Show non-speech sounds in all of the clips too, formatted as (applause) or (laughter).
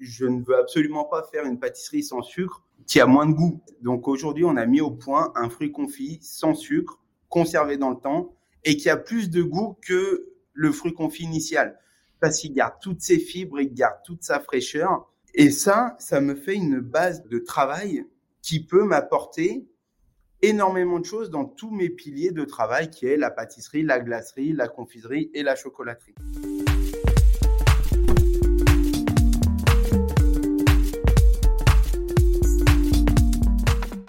je ne veux absolument pas faire une pâtisserie sans sucre qui a moins de goût. Donc aujourd'hui, on a mis au point un fruit confit sans sucre, conservé dans le temps et qui a plus de goût que le fruit confit initial parce qu'il garde toutes ses fibres, il garde toute sa fraîcheur. Et ça, ça me fait une base de travail qui peut m'apporter énormément de choses dans tous mes piliers de travail qui est la pâtisserie, la glacerie, la confiserie et la chocolaterie.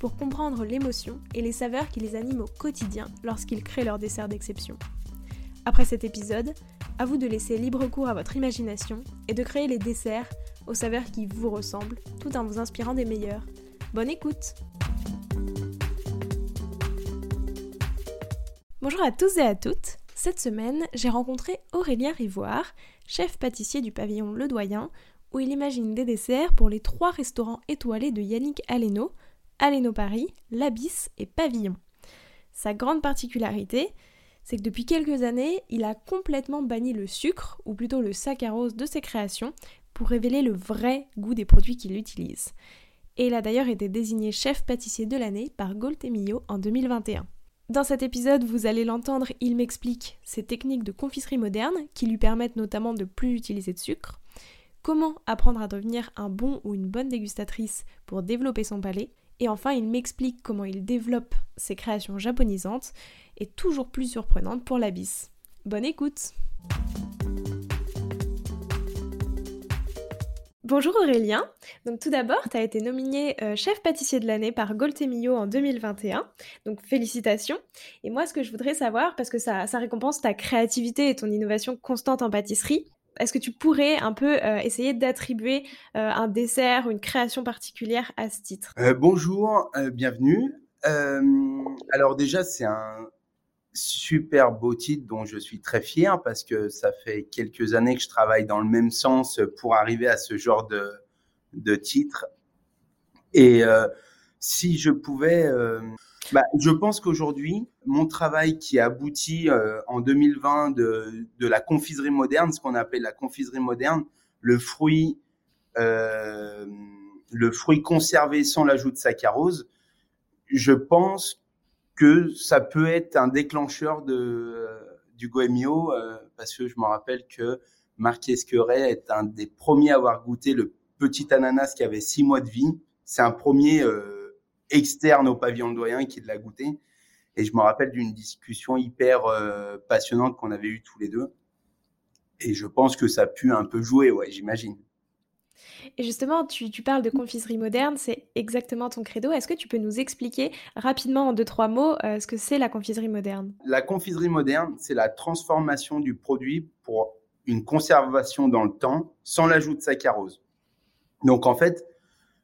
pour comprendre l'émotion et les saveurs qui les animent au quotidien lorsqu'ils créent leur dessert d'exception. Après cet épisode, à vous de laisser libre cours à votre imagination et de créer les desserts aux saveurs qui vous ressemblent, tout en vous inspirant des meilleurs. Bonne écoute Bonjour à tous et à toutes Cette semaine, j'ai rencontré Aurélien Rivoire, chef pâtissier du pavillon Le Doyen, où il imagine des desserts pour les trois restaurants étoilés de Yannick Aleno, Aleno Paris, l'Abysse et Pavillon. Sa grande particularité, c'est que depuis quelques années, il a complètement banni le sucre, ou plutôt le saccharose de ses créations, pour révéler le vrai goût des produits qu'il utilise. Et il a d'ailleurs été désigné chef pâtissier de l'année par Goltemillo en 2021. Dans cet épisode, vous allez l'entendre, il m'explique ses techniques de confiserie moderne qui lui permettent notamment de plus utiliser de sucre, comment apprendre à devenir un bon ou une bonne dégustatrice pour développer son palais, et enfin, il m'explique comment il développe ses créations japonisantes et toujours plus surprenantes pour l'abysse. Bonne écoute Bonjour Aurélien. Donc tout d'abord, tu as été nominé euh, chef pâtissier de l'année par Goltemillo en 2021. Donc félicitations. Et moi, ce que je voudrais savoir, parce que ça récompense ta créativité et ton innovation constante en pâtisserie, est-ce que tu pourrais un peu euh, essayer d'attribuer euh, un dessert ou une création particulière à ce titre? Euh, Bonjour, bienvenue. alors déjà, c'est un super beau titre dont je suis très fier parce que ça fait quelques années que je travaille dans le même sens pour arriver à ce genre de, de titre. Et si je pouvais bah, je pense qu'aujourd'hui, mon travail qui a abouti euh, en 2020 de, de, la confiserie moderne, ce qu'on appelle la confiserie moderne, le fruit, euh, le fruit conservé sans l'ajout de saccharose, je pense que ça peut être un déclencheur de, euh, du Goemio, euh, parce que je me rappelle que Marc Esqueret est un des premiers à avoir goûté le petit ananas qui avait six mois de vie. C'est un premier euh, externe au pavillon de doyen qui l'a goûté. Et je me rappelle d'une discussion hyper euh, passionnante qu'on avait eue tous les deux. Et je pense que ça a pu un peu jouer, ouais, j'imagine. Et justement, tu, tu, parles de confiserie moderne, c'est exactement ton credo. Est-ce que tu peux nous expliquer rapidement en deux, trois mots euh, ce que c'est la confiserie moderne? La confiserie moderne, c'est la transformation du produit pour une conservation dans le temps sans l'ajout de saccharose. Donc en fait,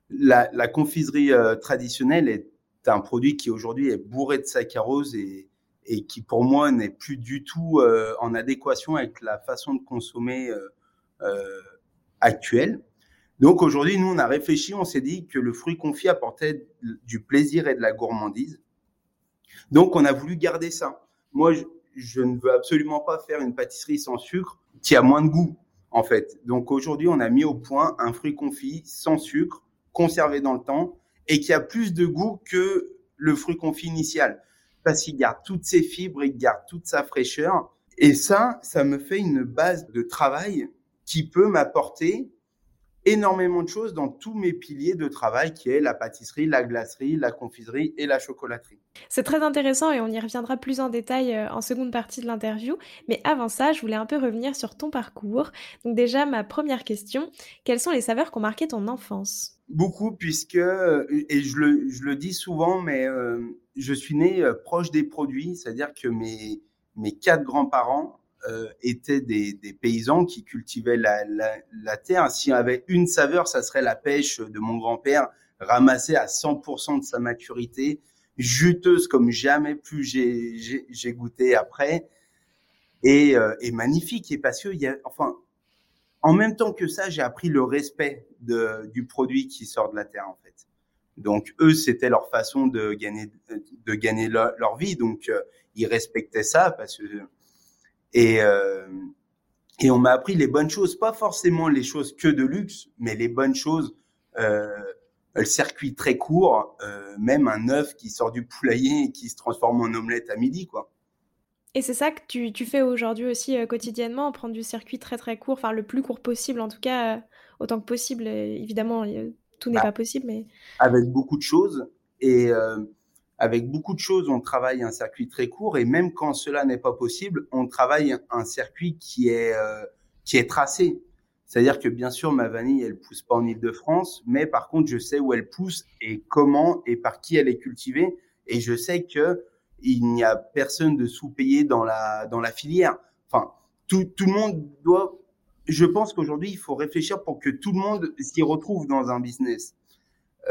la, confiserie euh, traditionnelle est un produit qui aujourd'hui est bourré de saccharose et, et qui pour moi n'est plus du tout euh, en adéquation avec la façon de consommer euh, actuelle. Donc aujourd'hui, nous, on a réfléchi, on s'est dit que le fruit confit apportait du plaisir et de la gourmandise. Donc on a voulu garder ça. Moi, je, je ne veux absolument pas faire une pâtisserie sans sucre qui a moins de goût, en fait. Donc aujourd'hui, on a mis au point un fruit confit sans sucre conservé dans le temps et qui a plus de goût que le fruit confit initial parce qu'il garde toutes ses fibres, il garde toute sa fraîcheur. Et ça, ça me fait une base de travail qui peut m'apporter énormément de choses dans tous mes piliers de travail qui est la pâtisserie, la glacerie, la confiserie et la chocolaterie. C'est très intéressant et on y reviendra plus en détail euh, en seconde partie de l'interview. Mais avant ça, je voulais un peu revenir sur ton parcours. Donc déjà, ma première question, quelles sont les saveurs qui ont marqué ton enfance? Beaucoup, puisque, euh, et je le, je le dis souvent, mais euh, je suis né proche des produits, c'est-à-dire que mes, mes quatre grands-parents euh, étaient des, des, paysans qui cultivaient la, la, la terre. S'il y avait une saveur, ça serait la pêche de mon grand-père, ramassée à 100% de sa maturité, juteuse comme jamais plus j'ai goûté après, et, euh, et, magnifique. Et parce que, il y a, enfin, en même temps que ça, j'ai appris le respect de, du produit qui sort de la terre, en fait. Donc eux, c'était leur façon de gagner, de gagner leur, vie. Donc euh, ils respectaient ça parce que et euh, et on m'a appris les bonnes choses, pas forcément les choses que de luxe, mais les bonnes choses. Euh, le circuit très court, euh, même un œuf qui sort du poulailler et qui se transforme en omelette à midi, quoi. Et c'est ça que tu, tu fais aujourd'hui aussi euh, quotidiennement, prendre du circuit très très court, enfin le plus court possible en tout cas, euh, autant que possible. évidemment, tout n'est bah, pas possible, mais avec beaucoup de choses et euh, avec beaucoup de choses, on travaille un circuit très court et même quand cela n'est pas possible, on travaille un circuit qui est qui est tracé. C'est-à-dire que bien sûr, ma vanille, elle pousse pas en Île-de-France, mais par contre, je sais où elle pousse et comment et par qui elle est cultivée, et je sais que il n'y a personne de sous-payé dans la dans la filière. Enfin, tout tout le monde doit je pense qu'aujourd'hui, il faut réfléchir pour que tout le monde s'y retrouve dans un business.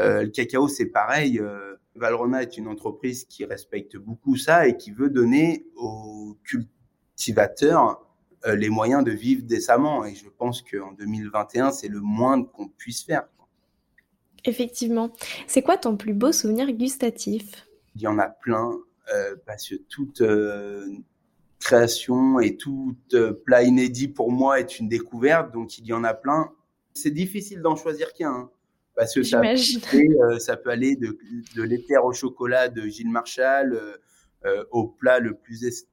Euh, le cacao, c'est pareil. Euh, Valrona est une entreprise qui respecte beaucoup ça et qui veut donner aux cultivateurs euh, les moyens de vivre décemment. Et je pense qu'en 2021, c'est le moins qu'on puisse faire. Effectivement. C'est quoi ton plus beau souvenir gustatif? Il y en a plein, parce que toute euh, création et tout euh, plat inédit pour moi est une découverte, donc il y en a plein. C'est difficile d'en choisir qu'un, hein, parce que ça peut, euh, ça peut, aller de, de l'éther au chocolat de Gilles Marchal euh, euh au plat le plus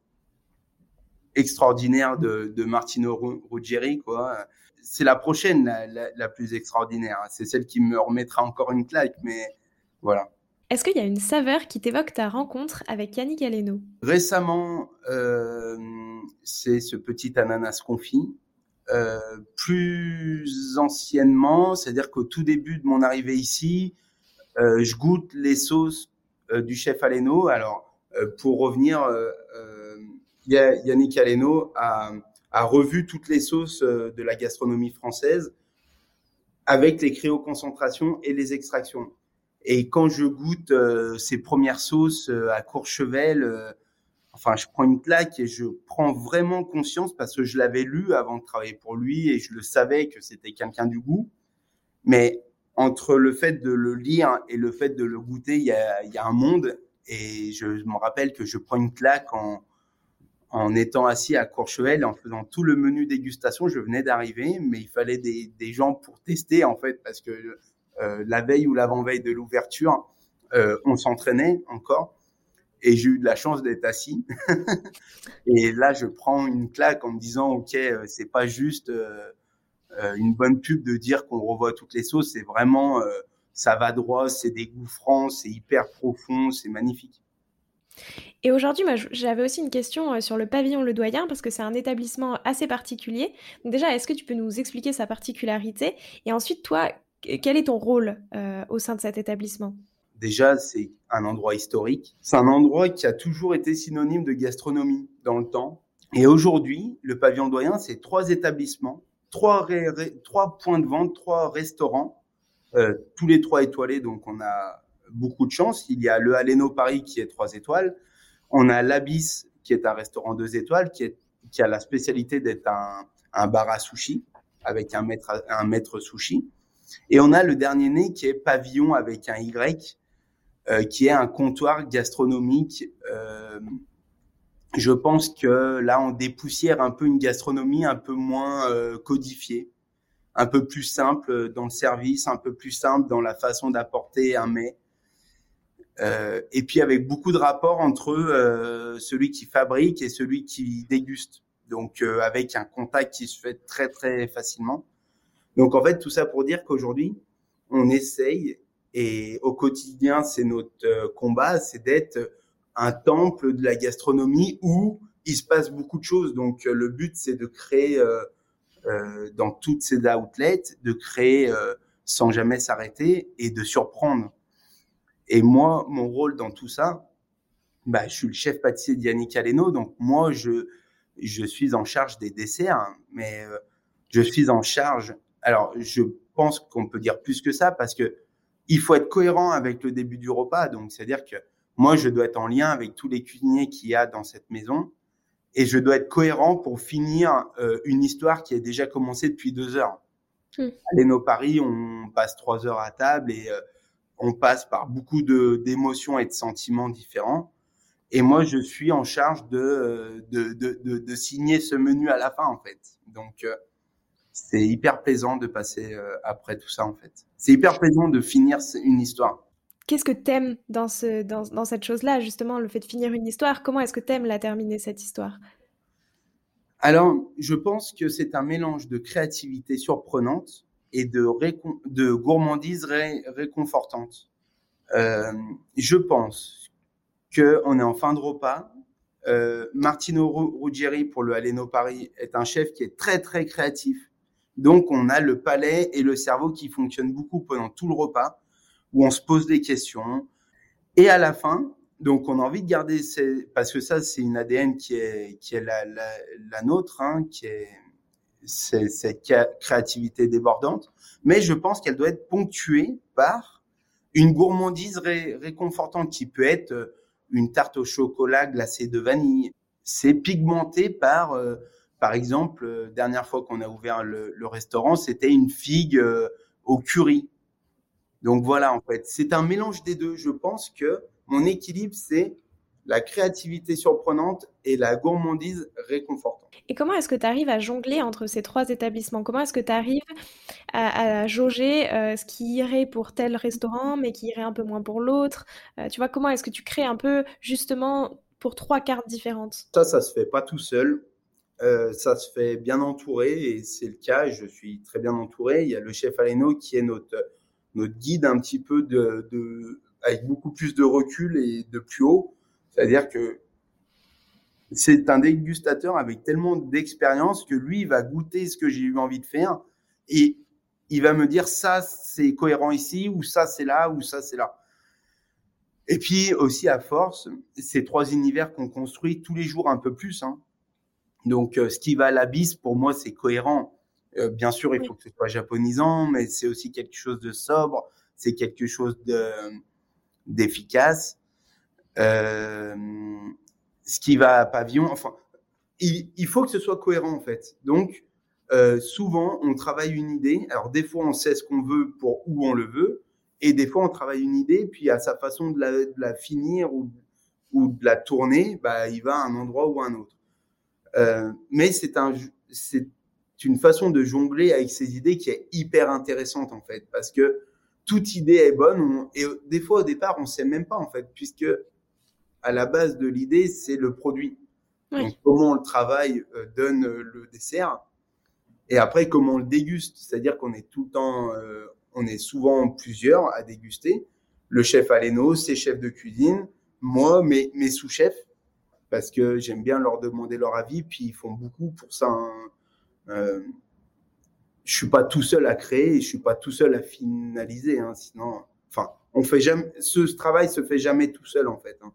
extraordinaire de, de Martino Ruggieri, quoi. C'est la prochaine, la, la, la plus extraordinaire. C'est celle qui me remettra encore une claque, mais voilà. Est-ce qu'il y a une saveur qui t'évoque ta rencontre avec Yannick Aleno? Récemment, euh, c'est ce petit ananas confit. Euh, plus anciennement, c'est-à-dire qu'au tout début de mon arrivée ici, euh, je goûte les sauces du chef Aleno. Alors, pour revenir, Yannick Aleno a, a, revu toutes les sauces de la gastronomie française avec les cryoconcentrations et les extractions. Et quand je goûte euh, ces premières sauces euh, à Courchevel, euh, enfin, je prends une claque et je prends vraiment conscience parce que je l'avais lu avant de travailler pour lui et je le savais que c'était quelqu'un du goût. Mais entre le fait de le lire et le fait de le goûter, il y a, un monde. Et je, me rappelle que je prends une claque en, étant assis à Courchevel, en faisant tout le menu dégustation. Je venais d'arriver, mais il fallait des, des gens pour tester, en fait, parce que la veille ou l'avant-veille de l'ouverture, euh, on s'entraînait encore et j'ai eu de la chance d'être assis. (laughs) et là, je prends une claque en me disant, ok, euh, c'est pas juste une bonne pub de dire qu'on revoit toutes les sauces, c'est vraiment, ça va droit, c'est des goûts francs, c'est hyper profond, c'est magnifique. Et aujourd'hui, j'avais aussi une question sur le pavillon Le Doyen, parce que c'est un établissement assez particulier. Déjà, est-ce que tu peux nous expliquer sa particularité? Et ensuite, toi, quel est ton rôle euh, au sein de cet établissement? Déjà, c'est un endroit historique. C'est un endroit qui a toujours été synonyme de gastronomie dans le temps. Et aujourd'hui, le pavillon doyen, c'est trois établissements, trois, points de vente, trois restaurants, euh, tous les trois étoilés. Donc, on a beaucoup de chance. Il y a le Aleno Paris qui est trois étoiles. On a l'Abyss qui est un restaurant deux étoiles, qui, a la spécialité d'être un, un bar à sushi avec un maître, un maître sushi. Et on a le dernier né qui est Pavillon avec un Y, euh, qui est un comptoir gastronomique. Euh, je pense que là, on dépoussière un peu une gastronomie un peu moins euh, codifiée, un peu plus simple dans le service, un peu plus simple dans la façon d'apporter un mets. Euh, et puis avec beaucoup de rapports entre euh, celui qui fabrique et celui qui déguste. Donc avec un contact qui se fait très très facilement. Donc en fait, tout ça pour dire qu'aujourd'hui, on essaye et au quotidien, c'est notre euh, combat, c'est d'être un temple de la gastronomie où il se passe beaucoup de choses. Donc euh, le but, c'est de créer euh, euh, dans toutes ces outlets, de créer euh, sans jamais s'arrêter et de surprendre. Et moi, mon rôle dans tout ça, bah, je suis le chef pâtissier d'Yannick Aleno, donc moi, je je suis en charge des desserts, mais euh, je suis en charge. Alors, je pense qu'on peut dire plus que ça parce que il faut être cohérent avec le début du repas. Donc, c'est-à-dire que moi, je dois être en lien avec tous les cuisiniers qu'il y a dans cette maison et je dois être cohérent pour finir euh, une histoire qui a déjà commencé depuis deux heures. Mmh. À nos Paris, on passe trois heures à table et euh, on passe par beaucoup de d'émotions et de sentiments différents. Et moi, je suis en charge de, de, de, de, signer ce menu à la fin, en fait. Donc, euh, c'est hyper plaisant de passer euh, après tout ça, en fait. C'est hyper plaisant de finir une histoire. Qu'est-ce que t'aimes dans, ce, dans, dans cette chose-là, justement, le fait de finir une histoire? Comment est-ce que t'aimes la terminer, cette histoire? Alors, je pense que c'est un mélange de créativité surprenante et de, de gourmandise réconfortante. Euh, je pense qu'on est en fin de repas. Euh, Martino Ruggieri pour le Aleno Paris est un chef qui est très très créatif. Donc on a le palais et le cerveau qui fonctionnent beaucoup pendant tout le repas, où on se pose des questions. Et à la fin, donc on a envie de garder ces, parce que ça c'est une ADN qui est qui est la, la, la nôtre, hein, qui est cette créativité débordante. Mais je pense qu'elle doit être ponctuée par une gourmandise réconfortante qui peut être euh, une tarte au chocolat glacée de vanille. C'est pigmenté par, euh, par exemple, euh, dernière fois qu'on a ouvert le, restaurant, c'était une figue euh, au curry. Donc voilà, en fait, c'est un mélange des deux. Je pense que mon équilibre, c'est la créativité surprenante et la gourmandise réconfortante. Et comment est-ce que tu arrives à jongler entre ces trois établissements? Comment est-ce que tu arrives à, jauger euh, ce qui irait pour tel restaurant, mais qui irait un peu moins pour l'autre? Euh, Tu vois, comment est-ce que tu crées un peu justement pour trois cartes différentes? Ça, ça se fait pas tout seul. Euh, ça se fait bien entouré et c'est le cas. Je suis très bien entouré. Il y a le chef Aleno qui est notre, notre guide un petit peu de, de avec beaucoup plus de recul et de plus haut c'est-à-dire que c'est un dégustateur avec tellement d'expérience que lui, va goûter ce que j'ai eu envie de faire et il va me dire ça, c'est cohérent ici, ou ça, c'est là, ou ça, c'est là. Et puis aussi, à force, ces trois univers qu'on construit tous les jours un peu plus. Hein. Donc, euh, ce qui va à la bise, pour moi, c'est cohérent. Euh, bien sûr, il faut que ce soit japonisant, mais c'est aussi quelque chose de sobre, c'est quelque chose d'efficace. Euh, ce qui va à pavillon. Enfin, il, il, faut que ce soit cohérent en fait. Donc, euh, souvent, on travaille une idée. Alors, des fois, on sait ce qu'on veut pour où on le veut, et des fois, on travaille une idée, puis à sa façon de la, de la finir ou, ou, de la tourner, bah, il va à un endroit ou à un autre. Euh, mais c'est un, c'est une façon de jongler avec ces idées qui est hyper intéressante en fait, parce que toute idée est bonne. et des fois, au départ, on sait même pas en fait, puisque à la base de l'idée, c'est le produit. Donc, comment on le travaille euh, donne euh, le dessert. Et après, comment on le déguste. C'est-à-dire qu'on est tout le temps, euh, on est souvent plusieurs à déguster. Le chef Aleno, ses chefs de cuisine, moi, mes, mes sous-chefs, parce que j'aime bien leur demander leur avis, puis ils font beaucoup pour ça. Hein. Euh, je suis pas tout seul à créer, je suis pas tout seul à finaliser. Hein, sinon, enfin, on fait jamais, ce, travail se fait jamais tout seul en fait. Hein.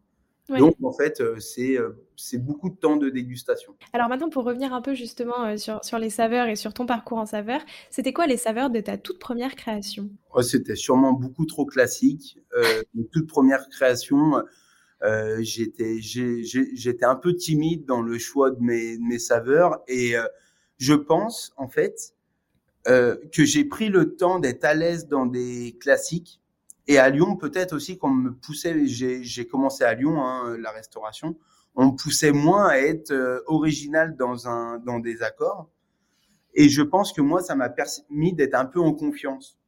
Donc, en fait, euh, euh, c'est beaucoup de temps de dégustation. Alors maintenant, pour revenir un peu justement sur, sur les saveurs et sur ton parcours en saveurs, c'était quoi les saveurs de ta toute première création? Oh, C'était sûrement beaucoup trop classique. Euh, (laughs) toute première création, euh, j'étais un peu timide dans le choix de mes, de mes saveurs et je pense, en fait, que j'ai pris le temps d'être à l'aise dans des classiques et à Lyon, peut-être aussi qu'on me poussait, j'ai commencé à Lyon, hein, la restauration, on me poussait moins à être euh, original dans, un, dans des accords. Et je pense que moi, ça m'a permis d'être un peu en confiance.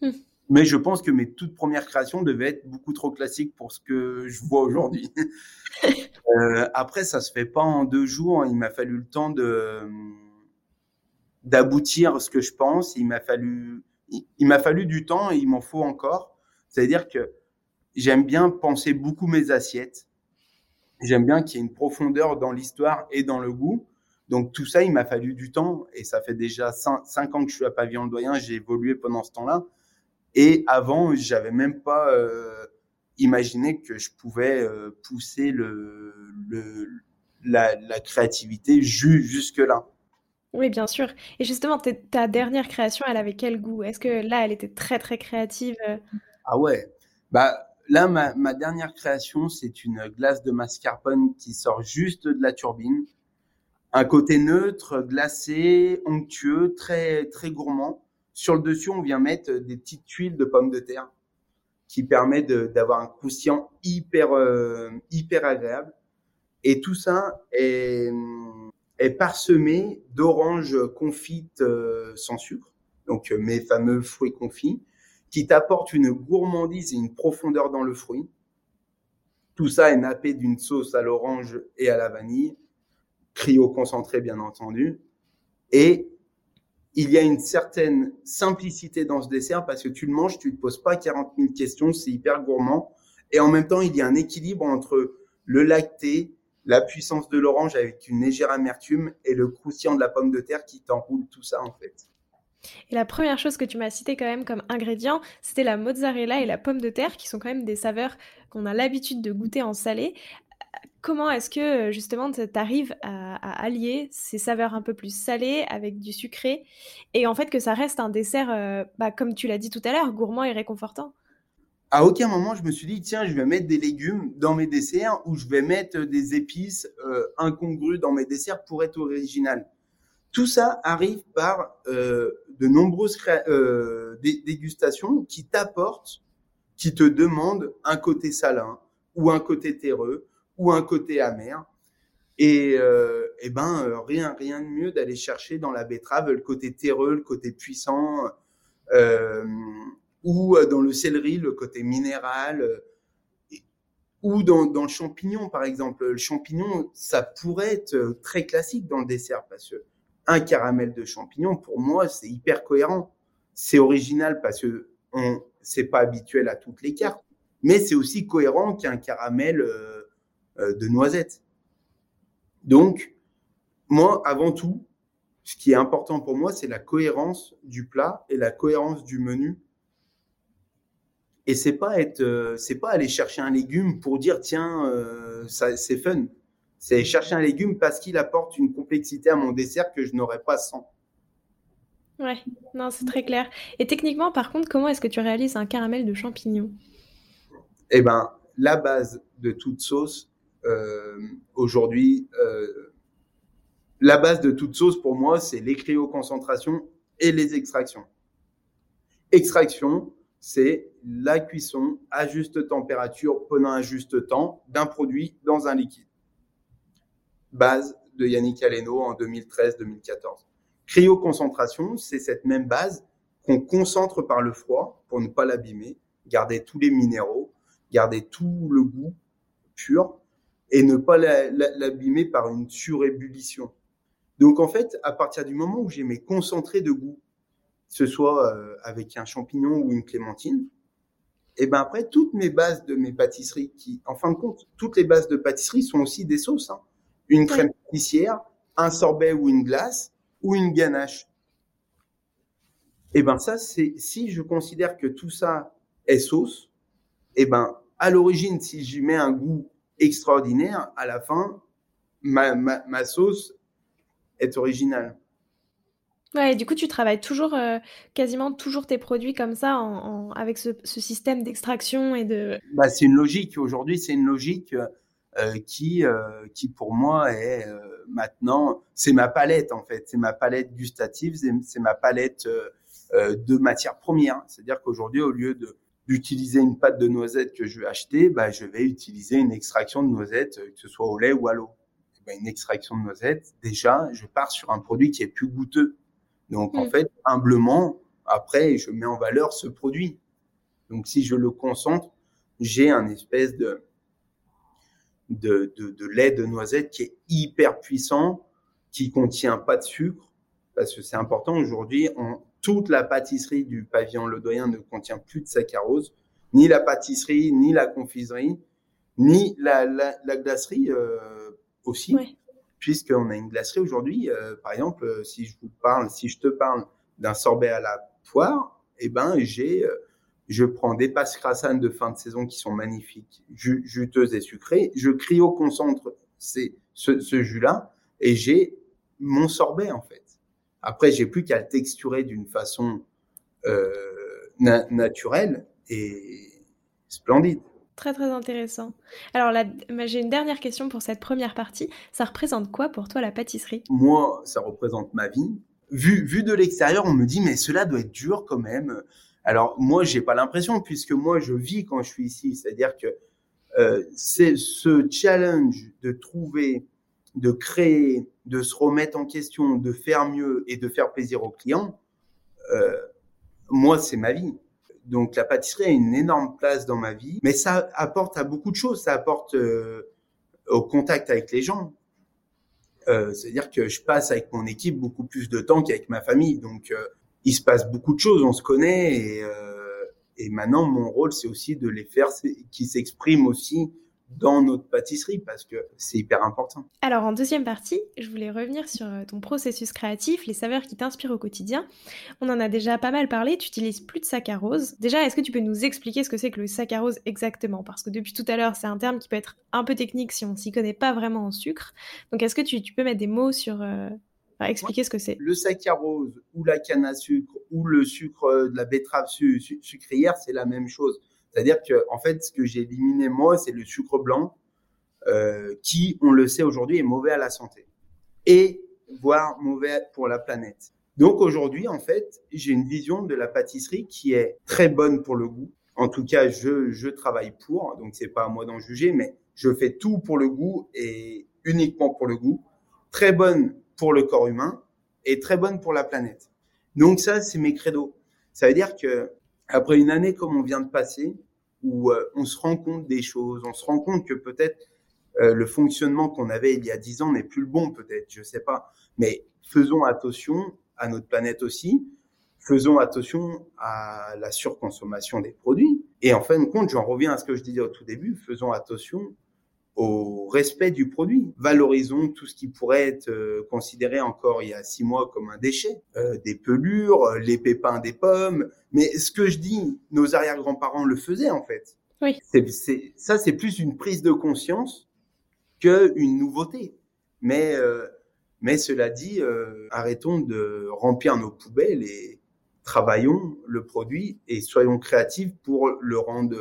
Hmm. Mais je pense que mes toutes premières créations devaient être beaucoup trop classiques pour ce que je vois aujourd'hui. (laughs) euh, après, ça se fait pas en deux jours. Il m'a fallu le temps de d'aboutir ce que je pense. Il m'a fallu, il m'a fallu du temps et il m'en faut encore. C'est-à-dire que j'aime bien penser beaucoup mes assiettes. J'aime bien qu'il y ait une profondeur dans l'histoire et dans le goût. Donc tout ça, il m'a fallu du temps et ça fait déjà cinq, ans que je suis à Pavillon Doyen. J'ai évolué pendant ce temps-là. Et avant, j'avais même pas euh, imaginé que je pouvais euh, pousser le, le, la, créativité jusque-là. Oui, bien sûr. Et justement, ta dernière création, elle avait quel goût? Est-ce que là, elle était très, très créative Ah ouais. Bah, là, ma, dernière création, c'est une glace de mascarpone qui sort juste de la turbine. Un côté neutre, glacé, onctueux, très, très gourmand. Sur le dessus, on vient mettre des petites tuiles de pommes de terre qui permet d'avoir un croustillant hyper, euh, hyper agréable. Et tout ça est, parsemé d'oranges confites euh, sans sucre, donc euh, mes fameux fruits confits, qui t'apportent une gourmandise et une profondeur dans le fruit. Tout ça est nappé d'une sauce à l'orange et à la vanille, cryo concentré bien entendu. Et il y a une certaine simplicité dans ce dessert parce que tu le manges, tu ne te poses pas 40 000 questions, c'est hyper gourmand. Et en même temps, il y a un équilibre entre le lacté, la puissance de l'orange avec une légère amertume et le croustillant de la pomme de terre qui t'enroule tout ça en fait. Et la première chose que tu m'as cité quand même comme ingrédient, c'était la mozzarella et la pomme de terre, qui sont quand même des saveurs qu'on a l'habitude de goûter en salé. Comment est-ce que justement tu arrives à, allier ces saveurs un peu plus salées avec du sucré et en fait que ça reste un dessert, euh, bah, comme tu l'as dit tout à l'heure, gourmand et réconfortant? À aucun moment je me suis dit tiens je vais mettre des légumes dans mes desserts ou je vais mettre des épices euh, incongrues dans mes desserts pour être original. Tout ça arrive par euh, de nombreuses euh, dégustations qui t'apportent, qui te demandent un côté salin ou un côté terreux ou un côté amer. Et, euh, et ben euh, rien rien de mieux d'aller chercher dans la betterave le côté terreux, le côté puissant, euh, ou euh, dans le céleri le côté minéral, ou dans, dans le champignon par exemple. Le champignon, ça pourrait être très classique dans le dessert parce que un caramel de champignon, pour moi, c'est hyper cohérent. C'est original parce que on c'est pas habituel à toutes les cartes, mais c'est aussi cohérent qu'un caramel de noisette. Donc, moi, avant tout, ce qui est important pour moi, c'est la cohérence du plat et la cohérence du menu. Et c'est pas être, euh, c'est pas aller chercher un légume pour dire tiens, ça c'est fun. C'est chercher un légume parce qu'il apporte une complexité à mon dessert que je n'aurais pas sans. Ouais, non, c'est très clair. Et techniquement, par contre, comment est-ce que tu réalises un caramel de champignons? Eh ben, la base de toute sauce, euh, aujourd'hui, euh, la base de toute sauce pour moi, c'est les cryoconcentrations et les extractions. Extraction, c'est la cuisson à juste température pendant un juste temps d'un produit dans un liquide base de Yannick Aleno en 2013-2014. Cryoconcentration, c'est cette même base qu'on concentre par le froid pour ne pas l'abîmer, garder tous les minéraux, garder tout le goût pur et ne pas l'abîmer par une surébullition. Donc en fait, à partir du moment où j'ai mes concentrés de goût, ce soit euh, avec un champignon ou une clémentine, et ben après toutes mes bases de mes pâtisseries, qui en fin de compte, toutes les bases de pâtisserie sont aussi des sauces. Hein une crème pâtissière, un sorbet ou une glace ou une ganache. Et eh ben ça, c'est si je considère que tout ça est sauce, et eh ben à l'origine, si j'y mets un goût extraordinaire, à la fin, ma, ma, sauce est originale. Ouais, et du coup, tu travailles toujours, euh, quasiment toujours tes produits comme ça, en, avec ce, ce système d'extraction et de. Bah, c'est une logique. Aujourd'hui, c'est une logique. Euh, qui, euh, qui pour moi est maintenant, c'est ma palette en fait, c'est ma palette gustative, c'est ma palette de matières premières. C'est-à-dire qu'aujourd'hui, au lieu de d'utiliser une pâte de noisette que je vais acheter, bah, je vais utiliser une extraction de noisette, que ce soit au lait ou à l'eau. Ben, une extraction de noisette, déjà, je pars sur un produit qui est plus goûteux. Donc, en mm. fait, humblement, après, je mets en valeur ce produit. Donc, si je le concentre, j'ai un espèce de, de, de, lait de noisette qui est hyper puissant, qui contient pas de sucre, parce que c'est important aujourd'hui. Toute la pâtisserie du pavillon Ledoyen ne contient plus de saccharose, ni la pâtisserie, ni la confiserie, ni la, la, glacerie euh, aussi, puisqu'on a une glacerie aujourd'hui. Euh, par exemple, euh, si je vous parle, si je te parle d'un sorbet à la poire, eh ben j'ai je prends des passes crassanes de fin de saison qui sont magnifiques, juteuses et sucrées. Je cryoconcentre c'est ce, ce jus-là et j'ai mon sorbet en fait. Après, j'ai plus qu'à le texturer d'une façon euh, naturelle et splendide. Très très intéressant. Alors j'ai une dernière question pour cette première partie. Ça représente quoi pour toi la pâtisserie? Moi, ça représente ma vie. Vu, vu de l'extérieur, on me dit mais cela doit être dur quand même. Alors moi, j'ai pas l'impression puisque moi je vis quand je suis ici. C'est-à-dire que euh, c'est ce challenge de trouver, de créer, de se remettre en question, de faire mieux et de faire plaisir aux clients. Euh, moi, c'est ma vie. Donc la pâtisserie a une énorme place dans ma vie, mais ça apporte à beaucoup de choses. Ça apporte euh, au contact avec les gens. Euh, C'est-à-dire que je passe avec mon équipe beaucoup plus de temps qu'avec ma famille. Donc euh, il se passe beaucoup de choses, on se connaît et, euh, et maintenant mon rôle c'est aussi de les faire qui s'expriment aussi dans notre pâtisserie parce que c'est hyper important. Alors en deuxième partie, je voulais revenir sur euh, ton processus créatif, les saveurs qui t'inspirent au quotidien. On en a déjà pas mal parlé, tu utilises plus de saccharose. Déjà, est-ce que tu peux nous expliquer ce que c'est que le saccharose exactement? Parce que depuis tout à l'heure, c'est un terme qui peut être un peu technique si on s'y connaît pas vraiment en sucre. Donc est-ce que tu, peux mettre des mots sur... Euh, expliquer ce que c'est? Le saccharose ou la canne à sucre ou le sucre de la betterave sucrière, c'est la même chose. C'est-à-dire que, en fait, ce que j'ai éliminé moi, c'est le sucre blanc, euh, qui, on le sait aujourd'hui, est mauvais à la santé et voire mauvais pour la planète. Donc aujourd'hui, en fait, j'ai une vision de la pâtisserie qui est très bonne pour le goût. En tout cas, je, je travaille pour, donc c'est pas à moi d'en juger, mais je fais tout pour le goût et uniquement pour le goût. Très bonne pour le corps humain et très bonne pour la planète. Donc ça, c'est mes credos. Ça veut dire que après une année comme on vient de passer, où euh, on se rend compte des choses, on se rend compte que peut-être euh, le fonctionnement qu'on avait il y a dix ans n'est plus le bon, peut-être, je sais pas. Mais faisons attention à notre planète aussi. Faisons attention à la surconsommation des produits. Et en fin de compte, j'en reviens à ce que je disais au tout début, faisons attention au respect du produit. Valorisons tout ce qui pourrait être euh, considéré encore il y a six mois comme un déchet, euh, des pelures, euh, les pépins des pommes. Mais ce que je dis, nos arrière-grands-parents le faisaient en fait. Oui. C'est, ça, c'est plus une prise de conscience que une nouveauté. Mais mais cela dit, arrêtons de remplir nos poubelles et travaillons le produit et soyons créatifs pour le rendre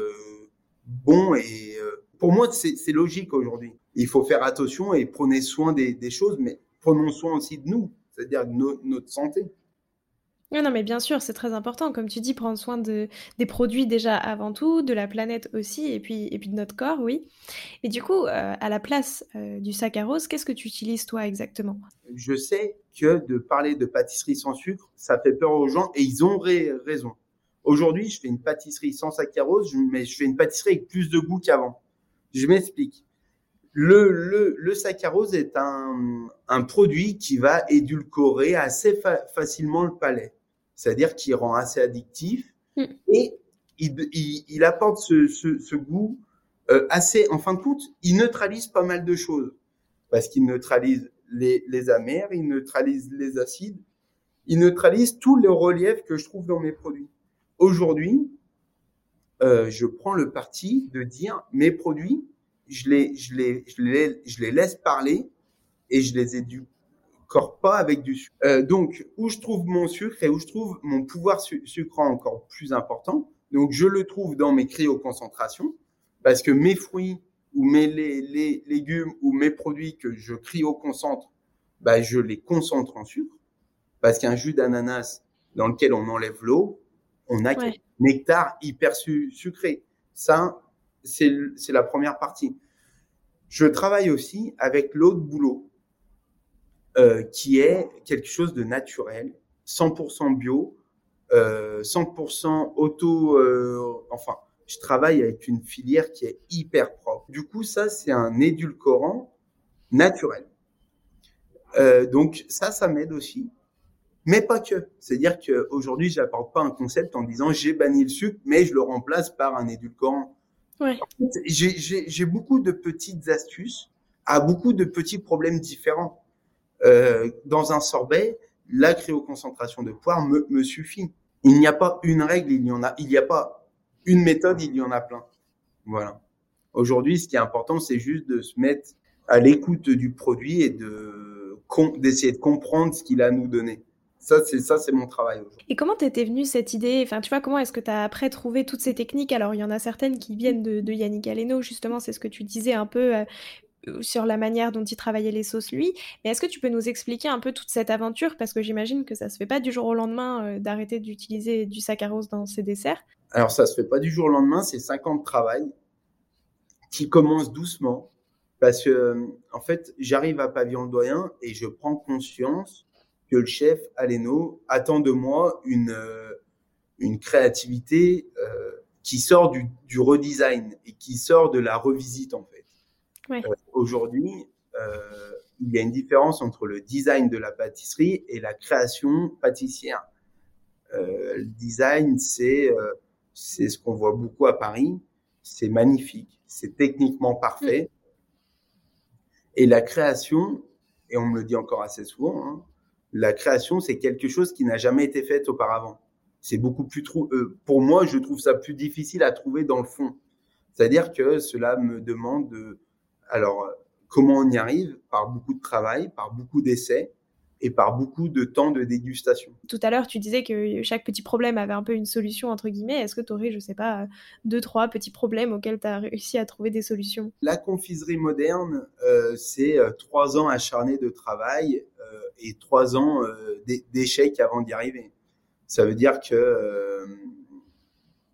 bon et pour moi, c'est logique aujourd'hui. Il faut faire attention et prenez soin des, choses, mais prenons soin aussi de nous, c'est-à-dire de notre santé. Oui, non, mais bien sûr, c'est très important. Comme tu dis, prendre soin de, des produits déjà avant tout, de la planète aussi, et puis, et puis de notre corps, oui. Et du coup, euh, à la place euh, du saccharose, qu'est-ce que tu utilises toi exactement? Je sais que de parler de pâtisserie sans sucre, ça fait peur aux gens, et ils ont raison. Aujourd'hui, je fais une pâtisserie sans saccharose, mais je fais une pâtisserie avec plus de goût qu'avant. Je m'explique. Le, le, le, saccharose est un, un, produit qui va édulcorer assez facilement le palais, c'est-à-dire qu'il rend assez addictif mm. et il, il, il, apporte ce, ce, ce goût euh, assez, en fin de compte, il neutralise pas mal de choses parce qu'il neutralise les, les amers, il neutralise les acides, il neutralise tout le relief que je trouve dans mes produits. Aujourd'hui, euh, je prends le parti de dire mes produits, je les, je les, je les, je les laisse parler et je les éducore pas avec du sucre. Euh, donc, où je trouve mon sucre et où je trouve mon pouvoir su sucrant encore plus important, donc je le trouve dans mes cryoconcentrations, parce que mes fruits ou mes légumes ou mes produits que je cryoconcentre, bah, je les concentre en sucre, parce qu'un jus d'ananas dans lequel on enlève l'eau, on a nectar hyper sucré. Ça, c'est la première partie. Je travaille aussi avec l'eau de boulot, euh, qui est quelque chose de naturel, 100% bio, euh, 100% auto. Euh, enfin, je travaille avec une filière qui est hyper propre. Du coup, ça, c'est un édulcorant naturel. Euh, donc ça, ça m'aide aussi mais pas que. C'est-à-dire qu'aujourd'hui, je n'apporte pas un concept en disant j'ai banni le sucre, mais je le remplace par un édulcorant. Ouais. J'ai beaucoup de petites astuces à beaucoup de petits problèmes différents. Euh, dans un sorbet, la cryoconcentration de poire me, me suffit. Il n'y a pas une règle, il y en a, il n'y a pas une méthode, il y en a plein. Voilà. Aujourd'hui, ce qui est important, c'est juste de se mettre à l'écoute du produit et de d'essayer de comprendre ce qu'il a à nous donner. Ça, c'est ça, c'est mon travail. Et comment t'étais venue cette idée? Enfin, tu vois, comment est-ce que tu as après trouvé toutes ces techniques? Alors, il y en a certaines qui viennent de, de Yannick Aleno, justement, c'est ce que tu disais un peu euh, sur la manière dont il travaillait les sauces lui. Mais est-ce que tu peux nous expliquer un peu toute cette aventure? Parce que j'imagine que ça se fait pas du jour au lendemain euh, d'arrêter d'utiliser du saccharose dans ses desserts. Alors, ça se fait pas du jour au lendemain, c'est 5 ans de travail qui commence doucement. Parce que, euh, en fait, j'arrive à Pavillon Doyen et je prends conscience que le chef Aleno attend de moi une, euh, une créativité euh, qui sort du, du, redesign et qui sort de la revisite en fait. Ouais. Euh, Aujourd'hui, euh, il y a une différence entre le design de la pâtisserie et la création pâtissière. Le design, c'est c'est ce qu'on voit beaucoup à Paris. C'est magnifique, c'est techniquement parfait. Et la création, et on me le dit encore assez souvent, hein, la création, c'est quelque chose qui n'a jamais été fait auparavant. C'est beaucoup plus trop. Euh, pour moi, je trouve ça plus difficile à trouver dans le fond. C'est-à-dire que cela me demande de. Alors, comment on y arrive Par beaucoup de travail, par beaucoup d'essais, et par beaucoup de temps de dégustation. Tout à l'heure, tu disais que chaque petit problème avait un peu une solution, entre guillemets. Est-ce que tu aurais, je sais pas, deux, trois petits problèmes auxquels tu as réussi à trouver des solutions? La confiserie moderne, euh, c'est euh, trois ans acharnés de travail euh, et trois ans euh, d'échecs avant d'y arriver. Ça veut dire que euh,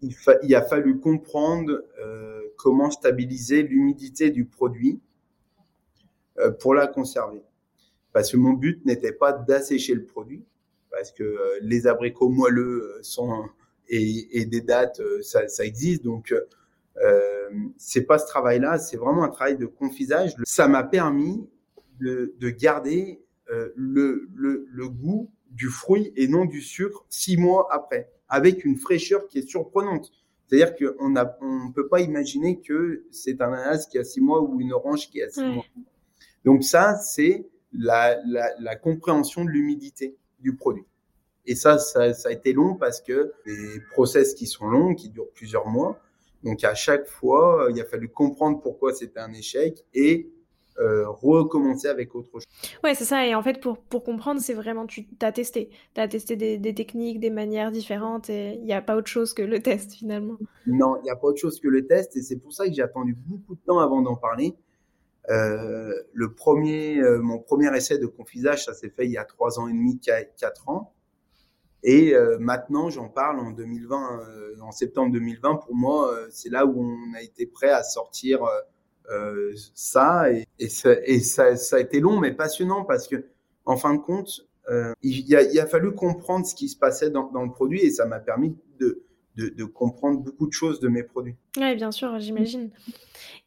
il, il, a fallu comprendre comment stabiliser l'humidité du produit pour la conserver parce que mon but n'était pas d'assécher le produit, parce que euh, les abricots moelleux euh, sont et, des dates, euh, ça, existe, donc euh, c'est pas ce travail-là, c'est vraiment un travail de confisage. Ça m'a permis de, de garder euh, le, le, le, goût du fruit et non du sucre six mois après, avec une fraîcheur qui est surprenante. C'est-à-dire qu'on ne on peut pas imaginer que c'est un ananas qui a six mois ou une orange qui a six mois. Donc ça, c'est la, la, la compréhension de l'humidité du produit. Et ça, ça, ça, a été long parce que des process qui sont longs, qui durent plusieurs mois. Donc à chaque fois, il a fallu comprendre pourquoi c'était un échec et euh, recommencer avec autre chose. Ouais, c'est ça. Et en fait, pour, pour comprendre, c'est vraiment, tu as testé. Tu as testé des, des, techniques, des manières différentes et il n'y a pas autre chose que le test finalement. Non, il n'y a pas autre chose que le test et c'est pour ça que j'ai attendu beaucoup de temps avant d'en parler euh, le premier, euh, mon premier essai de confisage, ça s'est fait il y a trois ans et demi, quatre ans. Et maintenant, j'en parle en 2020, euh, en septembre 2020. Pour moi, c'est là où on a été prêt à sortir ça. Et, et, ça, et ça, ça, a été long, mais passionnant parce que, en fin de compte, il a, il, a, fallu comprendre ce qui se passait dans, dans le produit et ça m'a permis de, de, de, comprendre beaucoup de choses de mes produits. Oui, bien sûr, j'imagine.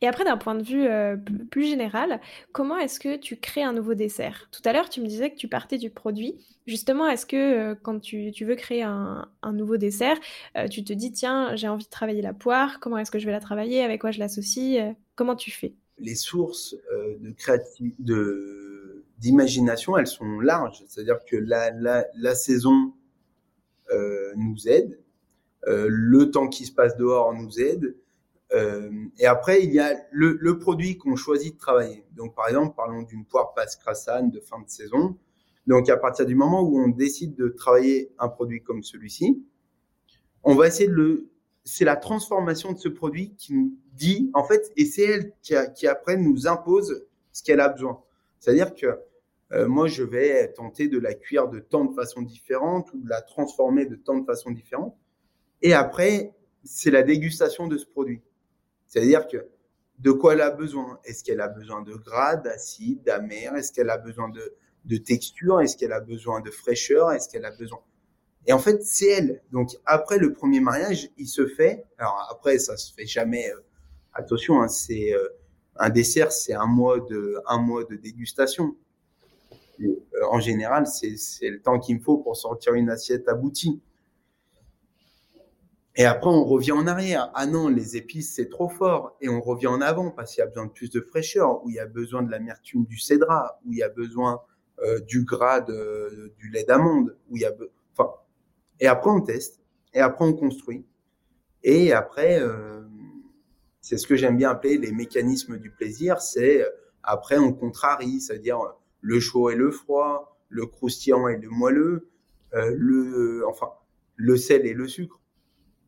Et après, d'un point de vue euh, plus général, comment est-ce que tu crées un nouveau dessert? Tout à l'heure, tu me disais que tu partais du produit. Justement, est-ce que euh, quand tu, tu, veux créer un, un nouveau dessert, euh, tu te dis, tiens, j'ai envie de travailler la poire, comment est-ce que je vais la travailler, avec quoi je l'associe Comment tu fais? Les sources de créativité, de d'imagination, elles sont larges. C'est-à-dire que la, la, la saison nous aide, le temps qui se passe dehors nous aide. Euh, et après, il y a le, produit qu'on choisit de travailler. Donc, par exemple, parlons d'une poire passe de fin de saison. Donc, à partir du moment où on décide de travailler un produit comme celui-ci, on va essayer de le. C'est la transformation de ce produit qui nous dit, en fait, et c'est elle qui, qui après nous impose ce qu'elle a besoin. C'est-à-dire que euh, moi, je vais tenter de la cuire de tant de façons différentes ou de la transformer de tant de façons différentes. Et après, c'est la dégustation de ce produit. C'est-à-dire que de quoi elle a besoin? Est-ce qu'elle a besoin de gras, d'acide, d'amer? Est-ce qu'elle a besoin de, de texture? Est-ce qu'elle a besoin de fraîcheur? Est-ce qu'elle a besoin? Et en fait, c'est elle. Donc après le premier mariage, il se fait. Alors après, ça se fait jamais. Euh, attention, hein, c'est euh, un dessert, c'est un mois de un mois de dégustation. Euh, en général, c'est le temps qu'il me faut pour sortir une assiette aboutie. Et après, on revient en arrière. Ah non, les épices, c'est trop fort. Et on revient en avant parce qu'il y a besoin de plus de fraîcheur, où il y a besoin de l'amertume du cédra, où il y a besoin euh, du gras de, du lait d'amande, où il y a... Enfin, et après, on teste. Et après, on construit. Et après, euh, c'est ce que j'aime bien appeler les mécanismes du plaisir. C'est Après, on contrarie, c'est-à-dire le chaud et le froid, le croustillant et le moelleux, euh, le, enfin, le sel et le sucre,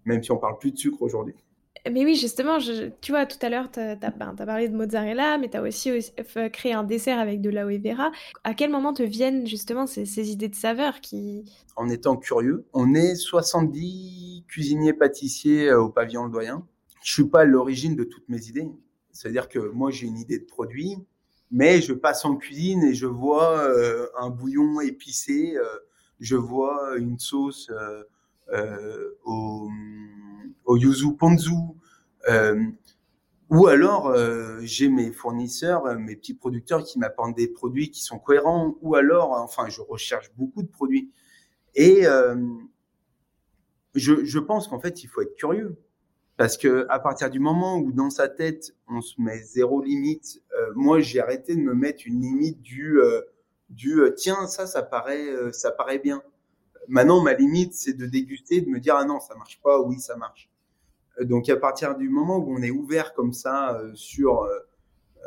même si on parle plus de sucre aujourd'hui. Mais oui, justement, tu vois, tout à l'heure, tu as, ben, parlé de mozzarella, mais tu as aussi, créé un dessert avec de l'aloe vera. À quel moment te viennent justement ces, idées de saveur qui... En étant curieux, on est 70 cuisiniers pâtissiers euh, au pavillon Le Doyen. Je suis pas à l'origine de toutes mes idées. C'est-à-dire que moi, j'ai une idée de produit, mais je passe en cuisine et je vois euh, un bouillon épicé, euh, je vois une sauce au au yuzu ponzu. Euh, ou alors, euh, j'ai mes fournisseurs, euh, mes petits producteurs qui m'apportent des produits qui sont cohérents. Ou alors, enfin, je recherche beaucoup de produits. Et je, je, pense qu'en fait, il faut être curieux. Parce que à partir du moment où dans sa tête, on se met zéro limite, moi, j'ai arrêté de me mettre une limite du, du tiens, ça, ça paraît, ça paraît bien. Maintenant, ma limite, c'est de déguster, de me dire, ah non, ça marche pas, oui, ça marche. Donc à partir du moment où on est ouvert comme ça euh, sur euh,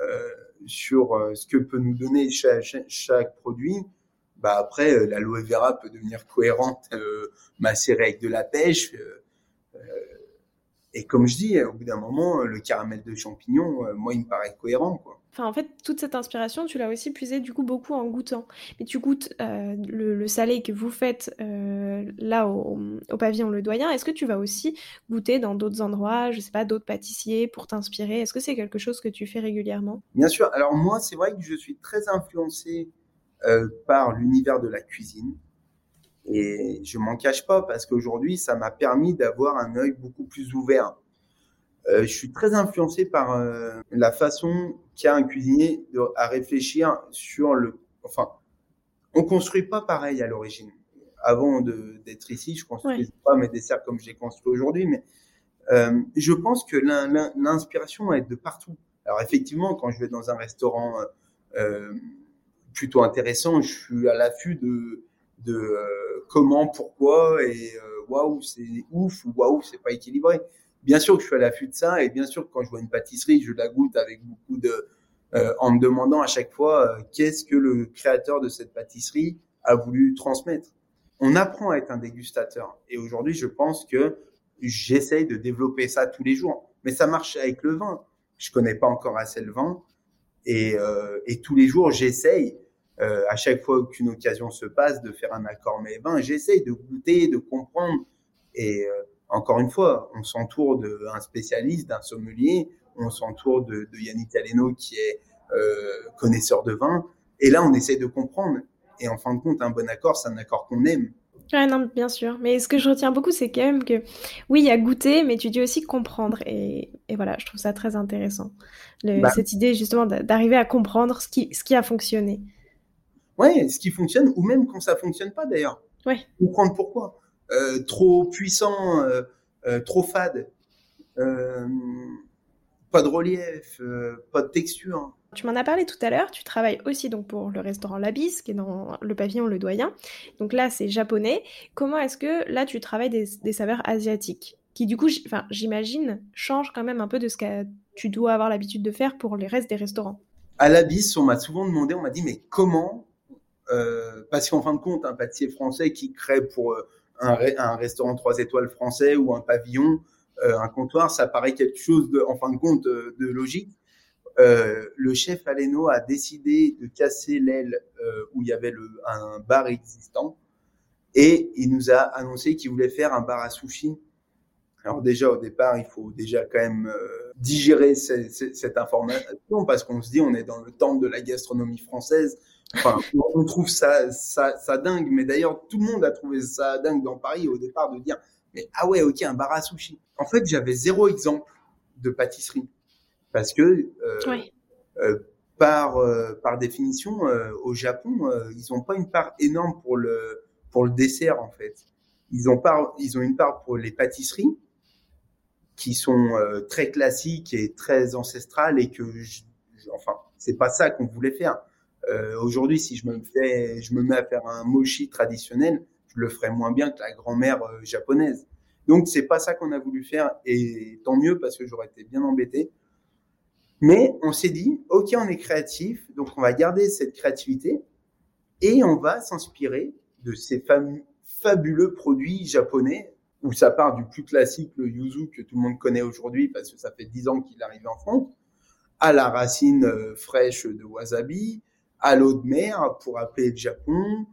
euh, sur ce que peut nous donner chaque, chaque, produit, bah après l'aloe vera peut devenir cohérente, macérée avec de la pêche. et comme je dis, au bout d'un moment, le caramel de champignon, moi, il me paraît cohérent, quoi. Enfin, en fait, toute cette inspiration, tu l'as aussi puisée du coup beaucoup en goûtant. Mais tu goûtes euh, le, salé que vous faites euh, là au, pavillon Le Doyen. Est-ce que tu vas aussi goûter dans d'autres endroits, je sais pas, d'autres pâtissiers pour t'inspirer? Est-ce que c'est quelque chose que tu fais régulièrement? Bien sûr. Alors moi, c'est vrai que je suis très influencé euh, par l'univers de la cuisine. Et je m'en cache pas parce qu'aujourd'hui, ça m'a permis d'avoir un œil beaucoup plus ouvert je suis très influencé par euh, la façon qu'a un cuisinier de, à réfléchir sur le. Enfin, on construit pas pareil à l'origine. Avant d'être ici, je construisais pas mes desserts comme je les construis aujourd'hui, mais euh, je pense que l'inspiration est de partout. Alors effectivement, quand je vais dans un restaurant euh, plutôt intéressant, je suis à l'affût de, de euh, comment, pourquoi et waouh c'est ouf ou waouh c'est pas équilibré bien sûr que je suis à l'affût de ça et bien sûr que quand je vois une pâtisserie, je la goûte avec beaucoup de, euh, en me demandant à chaque fois euh, qu'est-ce que le créateur de cette pâtisserie a voulu transmettre. On apprend à être un dégustateur et aujourd'hui, je pense que j'essaye de développer ça tous les jours. Mais ça marche avec le vin. Je connais pas encore assez le vin et, euh, et tous les jours, j'essaye. Euh, à chaque fois qu'une occasion se passe de faire un accord mais vin, j'essaye de goûter, de comprendre et euh, encore une fois, on s'entoure d'un spécialiste, d'un sommelier, on s'entoure de, Yannick Aleno qui est euh, connaisseur de vin. Et là, on essaie de comprendre. Et en fin de compte, un bon accord, c'est un accord qu'on aime. Ouais, non, bien sûr. Mais ce que je retiens beaucoup, c'est quand même que, oui, il y a goûter, mais tu dis aussi comprendre. Et, voilà, je trouve ça très intéressant. Bah. cette idée, justement, d'arriver à comprendre ce qui, ce qui a fonctionné. Ouais, ce qui fonctionne, ou même quand ça fonctionne pas, d'ailleurs. Ouais. Comprendre pourquoi. Euh, trop puissant, euh, euh, trop fade, pas de relief, pas de texture. Tu m'en as parlé tout à l'heure, tu travailles aussi donc pour le restaurant Labis, qui est dans le pavillon Le Doyen. Donc là, c'est japonais. Comment est-ce que là, tu travailles des, saveurs asiatiques qui du coup, j'imagine, changent quand même un peu de ce que tu dois avoir l'habitude de faire pour les restes des restaurants? À l'Abyss, on m'a souvent demandé, on m'a dit, mais comment Parce qu'en fin de compte, un pâtissier français qui crée pour un, restaurant trois étoiles français ou un pavillon, euh, un comptoir, ça paraît quelque chose de, en fin de compte, de, logique. Euh, le chef Aleno a décidé de casser l'aile euh, où il y avait le, un bar existant et il nous a annoncé qu'il voulait faire un bar à sushi. Alors déjà au départ, il faut déjà quand même digérer cette information parce qu'on se dit on est dans le temple de la gastronomie française, Enfin, on trouve ça, ça, ça dingue, mais d'ailleurs, tout le monde a trouvé ça dingue dans Paris au départ de dire, mais ah ouais, ok, un bar à sushi. En fait, j'avais zéro exemple de pâtisserie parce que euh, euh, par euh, par définition, au Japon, ils n'ont pas une part énorme pour le pour le dessert en fait. Ils ont part, ils ont une part pour les pâtisseries qui sont très classiques et très ancestrales et que, je, enfin, c'est pas ça qu'on voulait faire euh, Aujourd'hui, si je me fais, je me mets à faire un mochi traditionnel, je le ferai moins bien que la grand-mère euh, japonaise. Donc c'est pas ça qu'on a voulu faire et tant mieux parce que j'aurais été bien embêté. Mais on s'est dit, OK, on est créatif, donc on va garder cette créativité et on va s'inspirer de ces fabuleux produits japonais où ça part du plus classique, le yuzu que tout le monde connaît aujourd'hui parce que ça fait dix ans qu'il arrive en France, à la racine euh, fraîche de wasabi, à l'eau de mer pour appeler le Japon,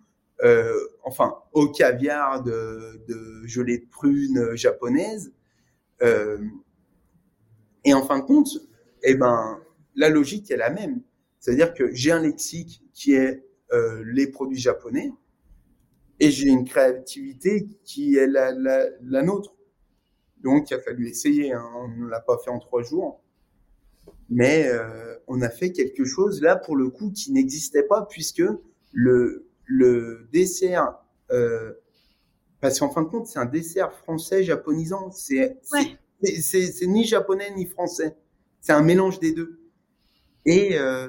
euh, enfin au caviar de, de gelée de prune japonaise. Euh, et en fin de compte, eh ben, la logique est la même. C'est-à-dire que j'ai un lexique qui est euh, les produits japonais et j'ai une créativité qui est la, la, la, nôtre. Donc, il a fallu essayer. Hein. On ne l'a pas fait en trois jours. Mais euh, on a fait quelque chose là, pour le coup, qui n'existait pas puisque le, le dessert, euh, parce qu'en fin de compte, c'est un dessert français japonisant. C'est c'est ni japonais ni français. C'est un mélange des deux. Et euh,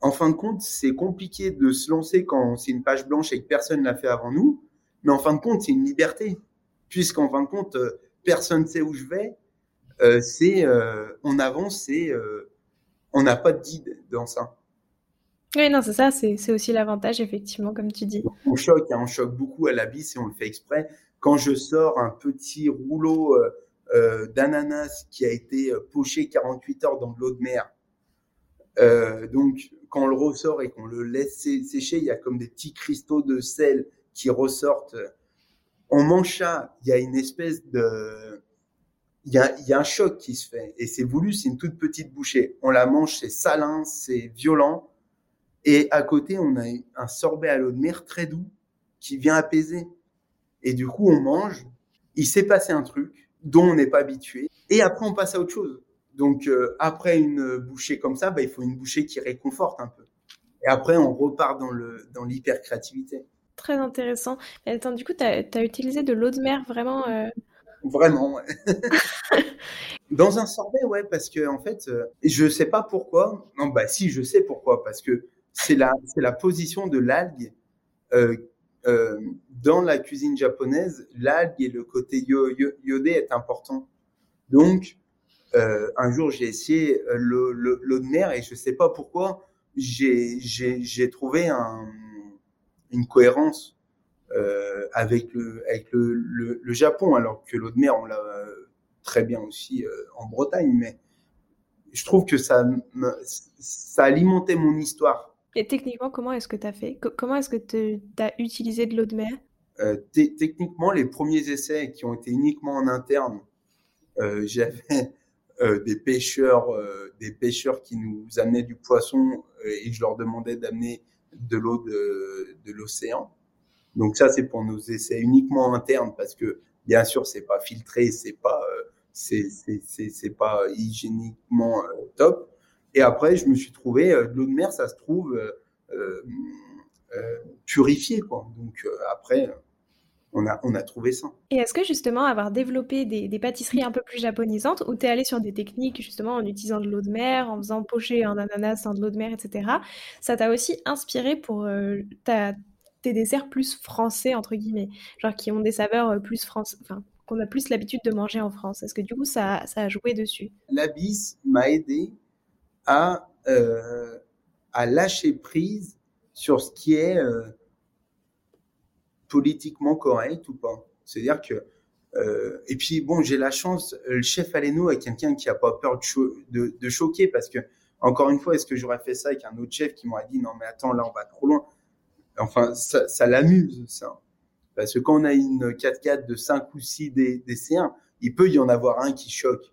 en fin de compte, c'est compliqué de se lancer quand c'est une page blanche et que personne l'a fait avant nous. Mais en fin de compte, c'est une liberté. Puisqu'en fin de compte, euh, personne ne sait où je vais. Euh, c'est euh, on avance et euh, on n'a pas de guide dans ça. Oui, non, c'est ça, c'est aussi l'avantage, effectivement, comme tu dis. On choque, hein, on choque beaucoup à la bise et on le fait exprès. Quand je sors un petit rouleau euh, d'ananas qui a été poché 48 heures dans de l'eau de mer. Euh, donc, quand on le ressort et qu'on le laisse sécher, il y a comme des petits cristaux de sel qui ressortent. On mange ça, il y a une espèce de... Il y, a, il y a un choc qui se fait. Et c'est voulu, c'est une toute petite bouchée. On la mange, c'est salin, c'est violent. Et à côté, on a un sorbet à l'eau de mer très doux qui vient apaiser. Et du coup, on mange. Il s'est passé un truc dont on n'est pas habitué. Et après, on passe à autre chose. Donc, euh, après une bouchée comme ça, bah, il faut une bouchée qui réconforte un peu. Et après, on repart dans le dans l'hyper-créativité. Très intéressant. Mais attends, du coup, tu as, utilisé de l'eau de mer vraiment euh... Vraiment, ouais. (laughs) dans un sorbet, ouais, parce que en fait, euh, je sais pas pourquoi. Non, bah si, je sais pourquoi, parce que c'est la c'est la position de l'algue euh, euh, dans la cuisine japonaise, l'algue et le côté iodé est important. Donc, euh, un jour, j'ai essayé euh, l'eau de mer et je sais pas pourquoi, j'ai trouvé un, une cohérence euh, avec, le, avec le, le, le, Japon, alors que l'eau de mer, on l'a très bien aussi euh, en Bretagne, mais je trouve que ça, ça alimentait mon histoire. Et techniquement, comment est-ce que tu as fait Comment est-ce que tu as utilisé de l'eau de mer Techniquement, les premiers essais qui ont été uniquement en interne, j'avais euh, des pêcheurs, euh, des pêcheurs qui nous amenaient du poisson euh, et je leur demandais d'amener de l'eau de, de l'océan. Donc ça, c'est pour nos essais uniquement internes parce que bien sûr, c'est pas filtré, c'est pas, c'est, c'est, pas hygiéniquement top. Et après, je me suis trouvé, euh, de l'eau de mer, ça se trouve euh, euh, euh purifié, quoi. Donc après, on a, on a trouvé ça. Et est-ce que justement, avoir développé des, des pâtisseries un peu plus japonisantes, où tu es allé sur des techniques justement en utilisant de l'eau de mer, en faisant pocher un ananas dans de l'eau de mer, etc., ça t'a aussi inspiré pour euh, ta, tes desserts plus français, entre guillemets, genre qui ont des saveurs plus françaises, enfin, qu'on a plus l'habitude de manger en France? Est-ce que du coup, ça, ça a joué dessus? L'abysse m'a aidé à, euh, à lâcher prise sur ce qui est euh, politiquement correct ou pas. C'est-à-dire que euh, et puis bon, j'ai la chance, le chef Aleno est quelqu'un qui a pas peur de, de, choquer parce que encore une fois, est-ce que j'aurais fait ça avec un autre chef qui m'aurait dit non mais attends là on va trop loin. Enfin ça, ça l'amuse ça. Parce que quand on a une 4x4 de 5 ou 6 DC1, il peut y en avoir un qui choque.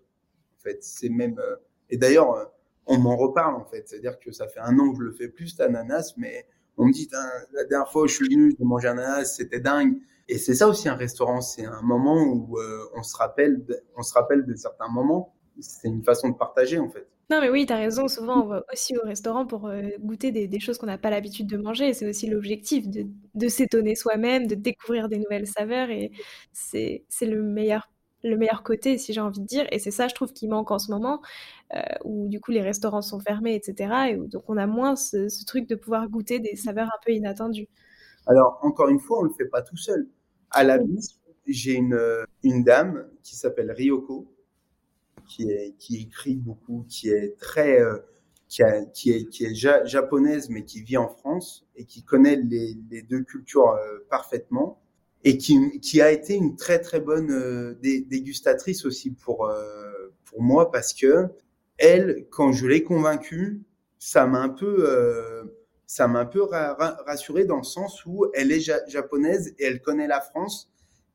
En fait, c'est même euh, et d'ailleurs euh, on m'en reparle en fait. C'est-à-dire que ça fait un an que je le fais plus, cet ananas, mais on me dit, la dernière fois où je suis venu, j'ai mangé un ananas, c'était dingue. Et c'est ça aussi un restaurant, c'est un moment où euh, on se rappelle, de, on se rappelle de certains moments. C'est une façon de partager en fait. Non mais oui, tu as raison, souvent on va aussi au restaurant pour euh, goûter des, choses qu'on n'a pas l'habitude de manger. C'est aussi l'objectif de, de s'étonner soi-même, de découvrir des nouvelles saveurs et c'est le meilleur le meilleur côté, si j'ai envie de dire. Et c'est ça, je trouve, qui manque en ce moment, euh, où du coup les restaurants sont fermés, etc. Et où, donc on a moins ce, ce, truc de pouvoir goûter des saveurs un peu inattendues. Alors, encore une fois, on ne le fait pas tout seul. À la bise, j'ai une, une dame qui s'appelle Ryoko, qui, est, qui écrit beaucoup, qui est très, euh, qui, a, qui, est, qui est japonaise, mais qui vit en France et qui connaît les, les deux cultures euh, parfaitement et qui, qui a été une très très bonne euh, dégustatrice aussi pour pour moi parce que elle, quand je l'ai convaincue, ça m'a un peu ça m'a un peu rassuré dans le sens où elle est japonaise et elle connaît la France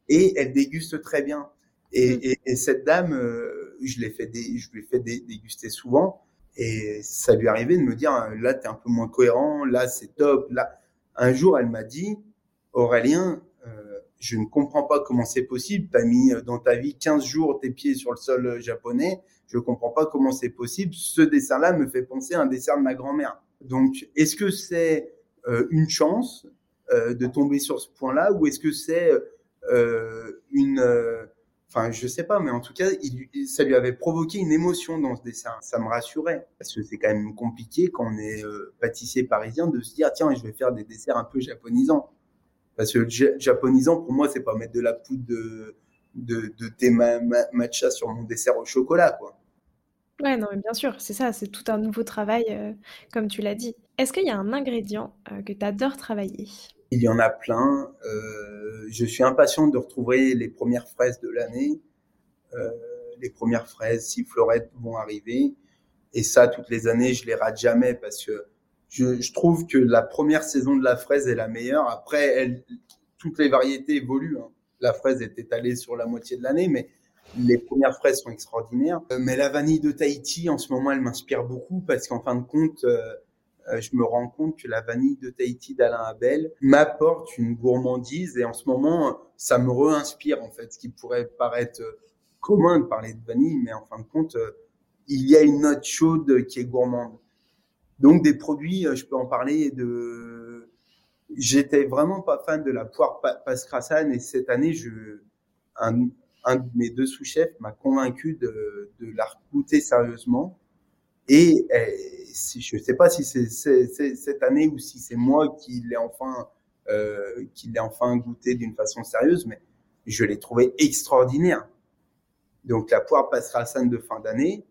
et elle déguste très bien. Et, mmh. cette dame, euh, je l'ai fait, je lui ai fait déguster souvent et ça lui arrivait de me dire là tu es un peu moins cohérent, là c'est top, là. Un jour elle m'a dit Aurélien, euh, je ne comprends pas comment c'est possible. Tu mis euh, dans ta vie 15 jours tes pieds sur le sol japonais. Je ne comprends pas comment c'est possible. Ce dessin-là me fait penser à un dessin de ma grand-mère. Donc, est-ce que c'est euh, une chance euh, de tomber sur ce point-là ou est-ce que c'est euh, une... Enfin, je sais pas, mais en tout cas, ça lui avait provoqué une émotion dans ce dessin. Ça me rassurait parce que c'est quand même compliqué quand on est pâtissier parisien de se dire tiens, je vais faire des desserts un peu japonisants. Parce que japonisant, pour moi, c'est pas mettre de la poudre de, de, de thé matcha sur mon dessert au chocolat, quoi. Ouais, non, mais bien sûr, c'est ça, c'est tout un nouveau travail, euh, comme tu l'as dit. Est-ce qu'il y a un ingrédient euh, que tu adores travailler? Il y en a plein. Euh, je suis impatient de retrouver les premières fraises de l'année. les premières fraises, si fleurettes, vont arriver. Et ça, toutes les années, je les rate jamais parce que je, trouve que la première saison de la fraise est la meilleure. Après, elle, toutes les variétés évoluent. Hein. La fraise est étalée sur la moitié de l'année, mais les premières fraises sont extraordinaires. Euh, mais la vanille de Tahiti, en ce moment, elle m'inspire beaucoup parce qu'en fin de compte, euh, euh, je me rends compte que la vanille de Tahiti d'Alain Abel m'apporte une gourmandise et en ce moment, ça me re-inspire en fait, ce qui pourrait paraître commun de parler de vanille, mais en fin de compte, il y a une note chaude qui est gourmande. Donc des produits, je peux en parler de. J'étais vraiment pas fan de la poire pascrasane et cette année, je un, un de mes deux sous-chefs m'a convaincu de, de, la goûter sérieusement. Et, si, je ne sais pas si c'est cette année ou si c'est moi qui l'ai enfin, euh, qui l'ai enfin goûté d'une façon sérieuse, mais je l'ai trouvé extraordinaire. Donc la poire à de fin d'année.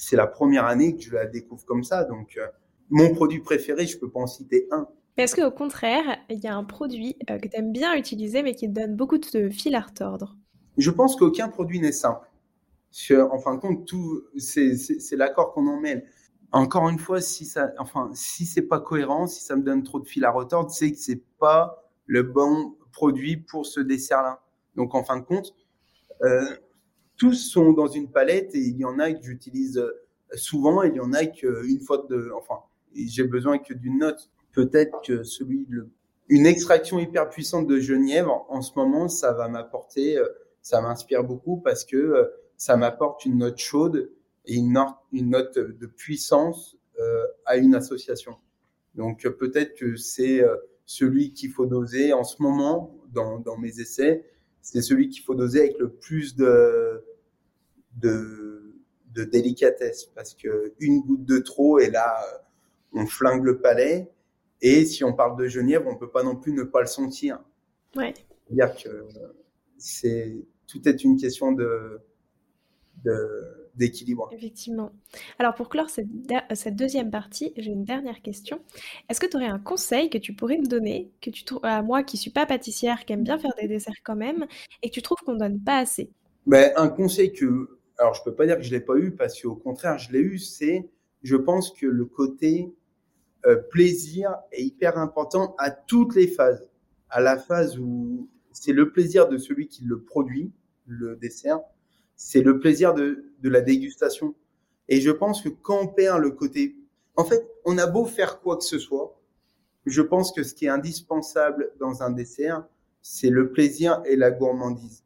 C'est la première année que je la découvre comme ça. Donc euh, mon produit préféré, je peux pas en citer un. Est-ce qu'au contraire, il y a un produit euh, que tu aimes bien utiliser mais qui te donne beaucoup de fil à retordre? Je pense qu'aucun produit n'est simple. En fin de compte, tout, c'est l'accord qu'on en mêle. Encore une fois, si ça, enfin, si c'est pas cohérent, si ça me donne trop de fil à retordre, c'est que c'est pas le bon produit pour ce dessert-là. Donc, en fin de compte, euh, tous sont dans une palette et il y en a que j'utilise euh, souvent et il y en a qu'une fois de, enfin, j'ai besoin que d'une note. Peut-être que celui, le, une extraction hyper puissante de genièvre, en ce moment, ça va m'apporter euh, ça m'inspire beaucoup parce que euh, ça m'apporte une note chaude et une note, une note de puissance euh, à une association. Donc euh, peut-être que c'est celui qu'il faut doser en ce moment dans, dans mes essais. C'est celui qu'il faut doser avec le plus de, de, de délicatesse parce que une goutte de trop et là on flingue le palais. Et si on parle de genièvre, on peut pas non plus ne pas le sentir. Ouais. Dire que c'est tout est une question de, d'équilibre. Effectivement. Alors pour clore cette, cette deuxième partie, j'ai une dernière question. Est-ce que tu aurais un conseil que tu pourrais me donner, que tu trouves à moi qui suis pas pâtissière, qui aime bien faire des desserts quand même, et que tu trouves qu'on donne pas assez? Ben, Un conseil que, alors je peux pas dire que je l'ai pas eu, parce qu'au contraire, je l'ai eu, c'est, je pense que le côté euh, plaisir est hyper important à toutes les phases. À la phase où c'est le plaisir de celui qui le produit, le dessert, c'est le plaisir de, la dégustation. Et je pense que quand on perd le côté... En fait, on a beau faire quoi que ce soit, je pense que ce qui est indispensable dans un dessert, c'est le plaisir et la gourmandise.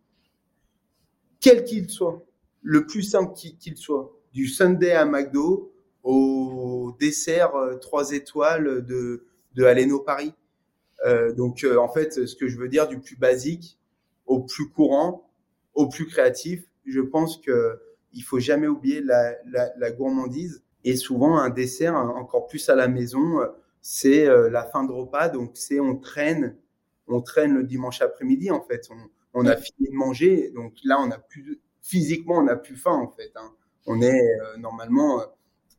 Quel qu'il soit, le plus simple qu'il soit, du Sunday à McDo au dessert 3 euh, étoiles de, de Aleno Paris. Euh, donc, euh, en fait, ce que je veux dire, du plus basique au plus courant, au plus créatif, je pense que il faut jamais oublier la, la, la gourmandise. Et souvent, un dessert, encore plus à la maison, c'est euh, la fin de repas. Donc, c'est on traîne, on traîne le dimanche après-midi. En fait, on, on, a fini de manger. Donc là, on a plus physiquement, on n'a plus faim. En fait, hein. On est normalement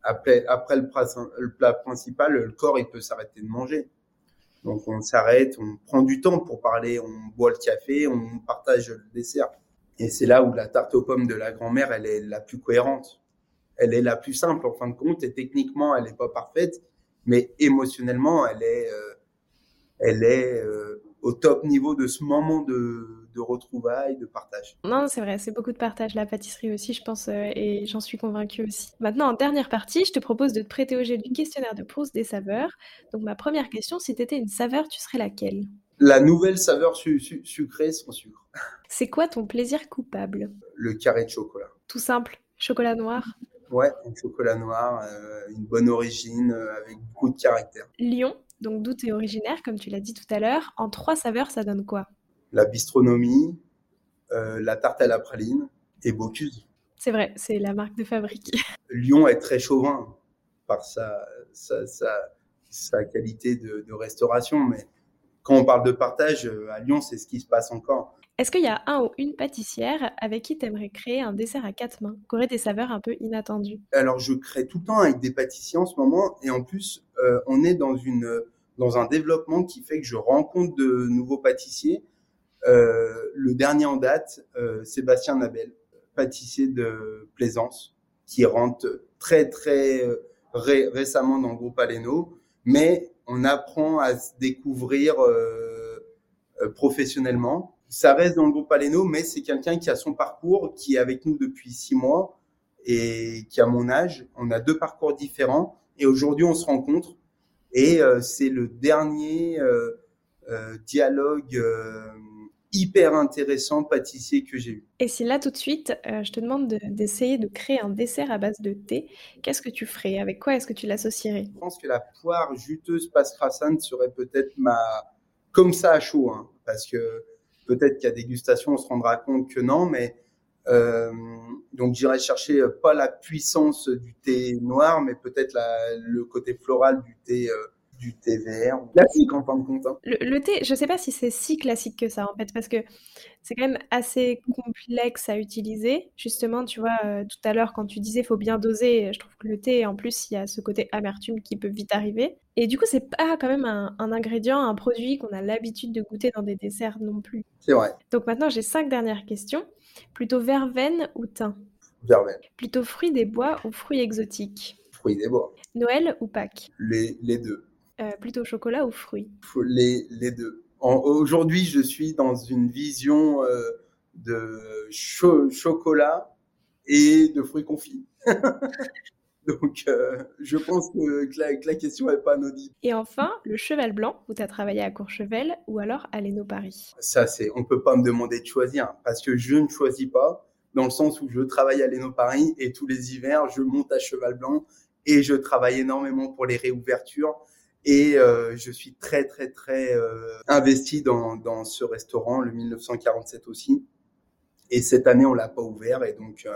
après, après le, plat principal, le corps il peut s'arrêter de manger. Donc on s'arrête, on prend du temps pour parler, on boit le café, on partage le dessert. Et c'est là où la tarte aux pommes de la grand-mère, elle est la plus cohérente. Elle est la plus simple en fin de compte et techniquement, elle n'est pas parfaite, mais émotionnellement, elle est, euh, elle est euh, au top niveau de ce moment de, de retrouvailles, de partage. Non, c'est vrai, c'est beaucoup de partage, la pâtisserie aussi, je pense, euh, et j'en suis convaincue aussi. Maintenant, en dernière partie, je te propose de te prêter au jeu du questionnaire de Proust des saveurs. Donc, ma première question, si tu étais une saveur, tu serais laquelle? La nouvelle saveur sucrée sans sucre. C'est quoi ton plaisir coupable? Le carré de chocolat. Tout simple, chocolat noir? Ouais, un chocolat noir, euh, une bonne origine, euh, avec beaucoup de caractère. Lyon, donc d'où tu es originaire, comme tu l'as dit tout à l'heure, en trois saveurs, ça donne quoi? La bistronomie, euh, la tarte à la praline et Bocuse. C'est vrai, c'est la marque de fabrique. Lyon est très chauvin par sa, sa, qualité de, restauration, mais quand on parle de partage, euh, à Lyon, c'est ce qui se passe encore. Est-ce qu'il y a un ou une pâtissière avec qui tu aimerais créer un dessert à quatre mains, qui aurait des saveurs un peu inattendues? Alors, je crée tout le temps avec des pâtissiers en ce moment, et en plus, euh, on est dans, une, dans un développement qui fait que je rencontre de nouveaux pâtissiers le dernier en date, euh, Sébastien Nabel, pâtissier de Plaisance, qui rentre très très euh, récemment dans le groupe Aleno, mais on apprend à se découvrir professionnellement. Ça reste dans le groupe Aleno, mais c'est quelqu'un qui a son parcours, qui est avec nous depuis six mois et qui a mon âge. On a deux parcours différents et aujourd'hui on se rencontre et c'est le dernier dialogue hyper intéressant pâtissier que j'ai eu. Et si là tout de suite, euh, je te demande d'essayer de, créer un dessert à base de thé, qu'est-ce que tu ferais? Avec quoi est-ce que tu l'associerais? Je pense que la poire juteuse pascrasane serait peut-être ma... comme ça à chaud, hein, parce que peut-être qu'à dégustation on se rendra compte que non, mais euh, donc j'irai chercher euh, pas la puissance du thé noir, mais peut-être le côté floral du thé du thé vert, classique en fin de compte. Hein. Le, thé, je ne sais pas si c'est si classique que ça en fait, parce que c'est quand même assez complexe à utiliser. Justement, tu vois, euh, tout à l'heure quand tu disais faut bien doser, je trouve que le thé, en plus, il y a ce côté amertume qui peut vite arriver. Et du coup, c'est pas quand même un, ingrédient, un produit qu'on a l'habitude de goûter dans des desserts non plus. C'est vrai. Donc maintenant, j'ai cinq dernières questions. Plutôt verveine ou thym? Verveine. Plutôt fruits des bois ou fruits exotiques? Fruits des bois. Noël ou Pâques? Les, les deux. Euh, plutôt chocolat ou fruits? Les, les deux. Aujourd'hui, je suis dans une vision euh, de chocolat et de fruits confits. (laughs) Donc, euh, je pense que, la, question n'est pas anodine. Et enfin, le cheval blanc, où tu as travaillé à Courchevel ou alors à Leno Paris Ça, c'est, on peut pas me demander de choisir parce que je ne choisis pas dans le sens où je travaille à Leno Paris et tous les hivers, je monte à cheval blanc et je travaille énormément pour les réouvertures. Et euh, je suis très, très, très euh, investi dans, dans ce restaurant, le 1947 aussi. Et cette année, on l'a pas ouvert et donc euh,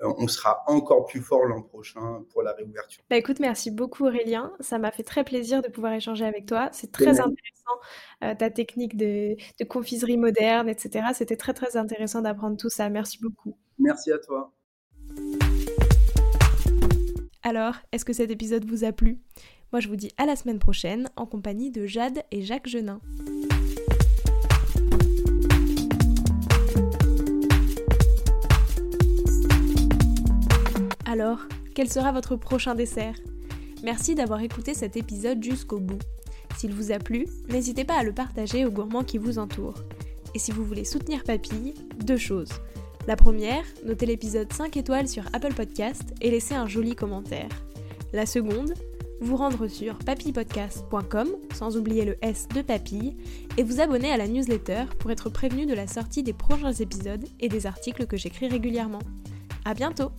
on sera encore plus fort l'an prochain pour la réouverture. Bah écoute, merci beaucoup Aurélien. Ça m'a fait très plaisir de pouvoir échanger avec toi. C'est très intéressant ta technique de, de, confiserie moderne, etc. C'était très très intéressant d'apprendre tout ça. Merci beaucoup. Merci à toi. Alors, est-ce que cet épisode vous a plu? Moi je vous dis à la semaine prochaine en compagnie de Jade et Jacques Genin. Alors, quel sera votre prochain dessert? Merci d'avoir écouté cet épisode jusqu'au bout. S'il vous a plu, n'hésitez pas à le partager aux gourmands qui vous entourent. Et si vous voulez soutenir Papille, deux choses. La première, notez l'épisode 5 étoiles sur Apple Podcast et laissez un joli commentaire. La seconde, vous rendre sur papillepodcast.com, sans oublier le S de papille, et vous abonner à la newsletter pour être prévenu de la sortie des prochains épisodes et des articles que j'écris régulièrement. À bientôt!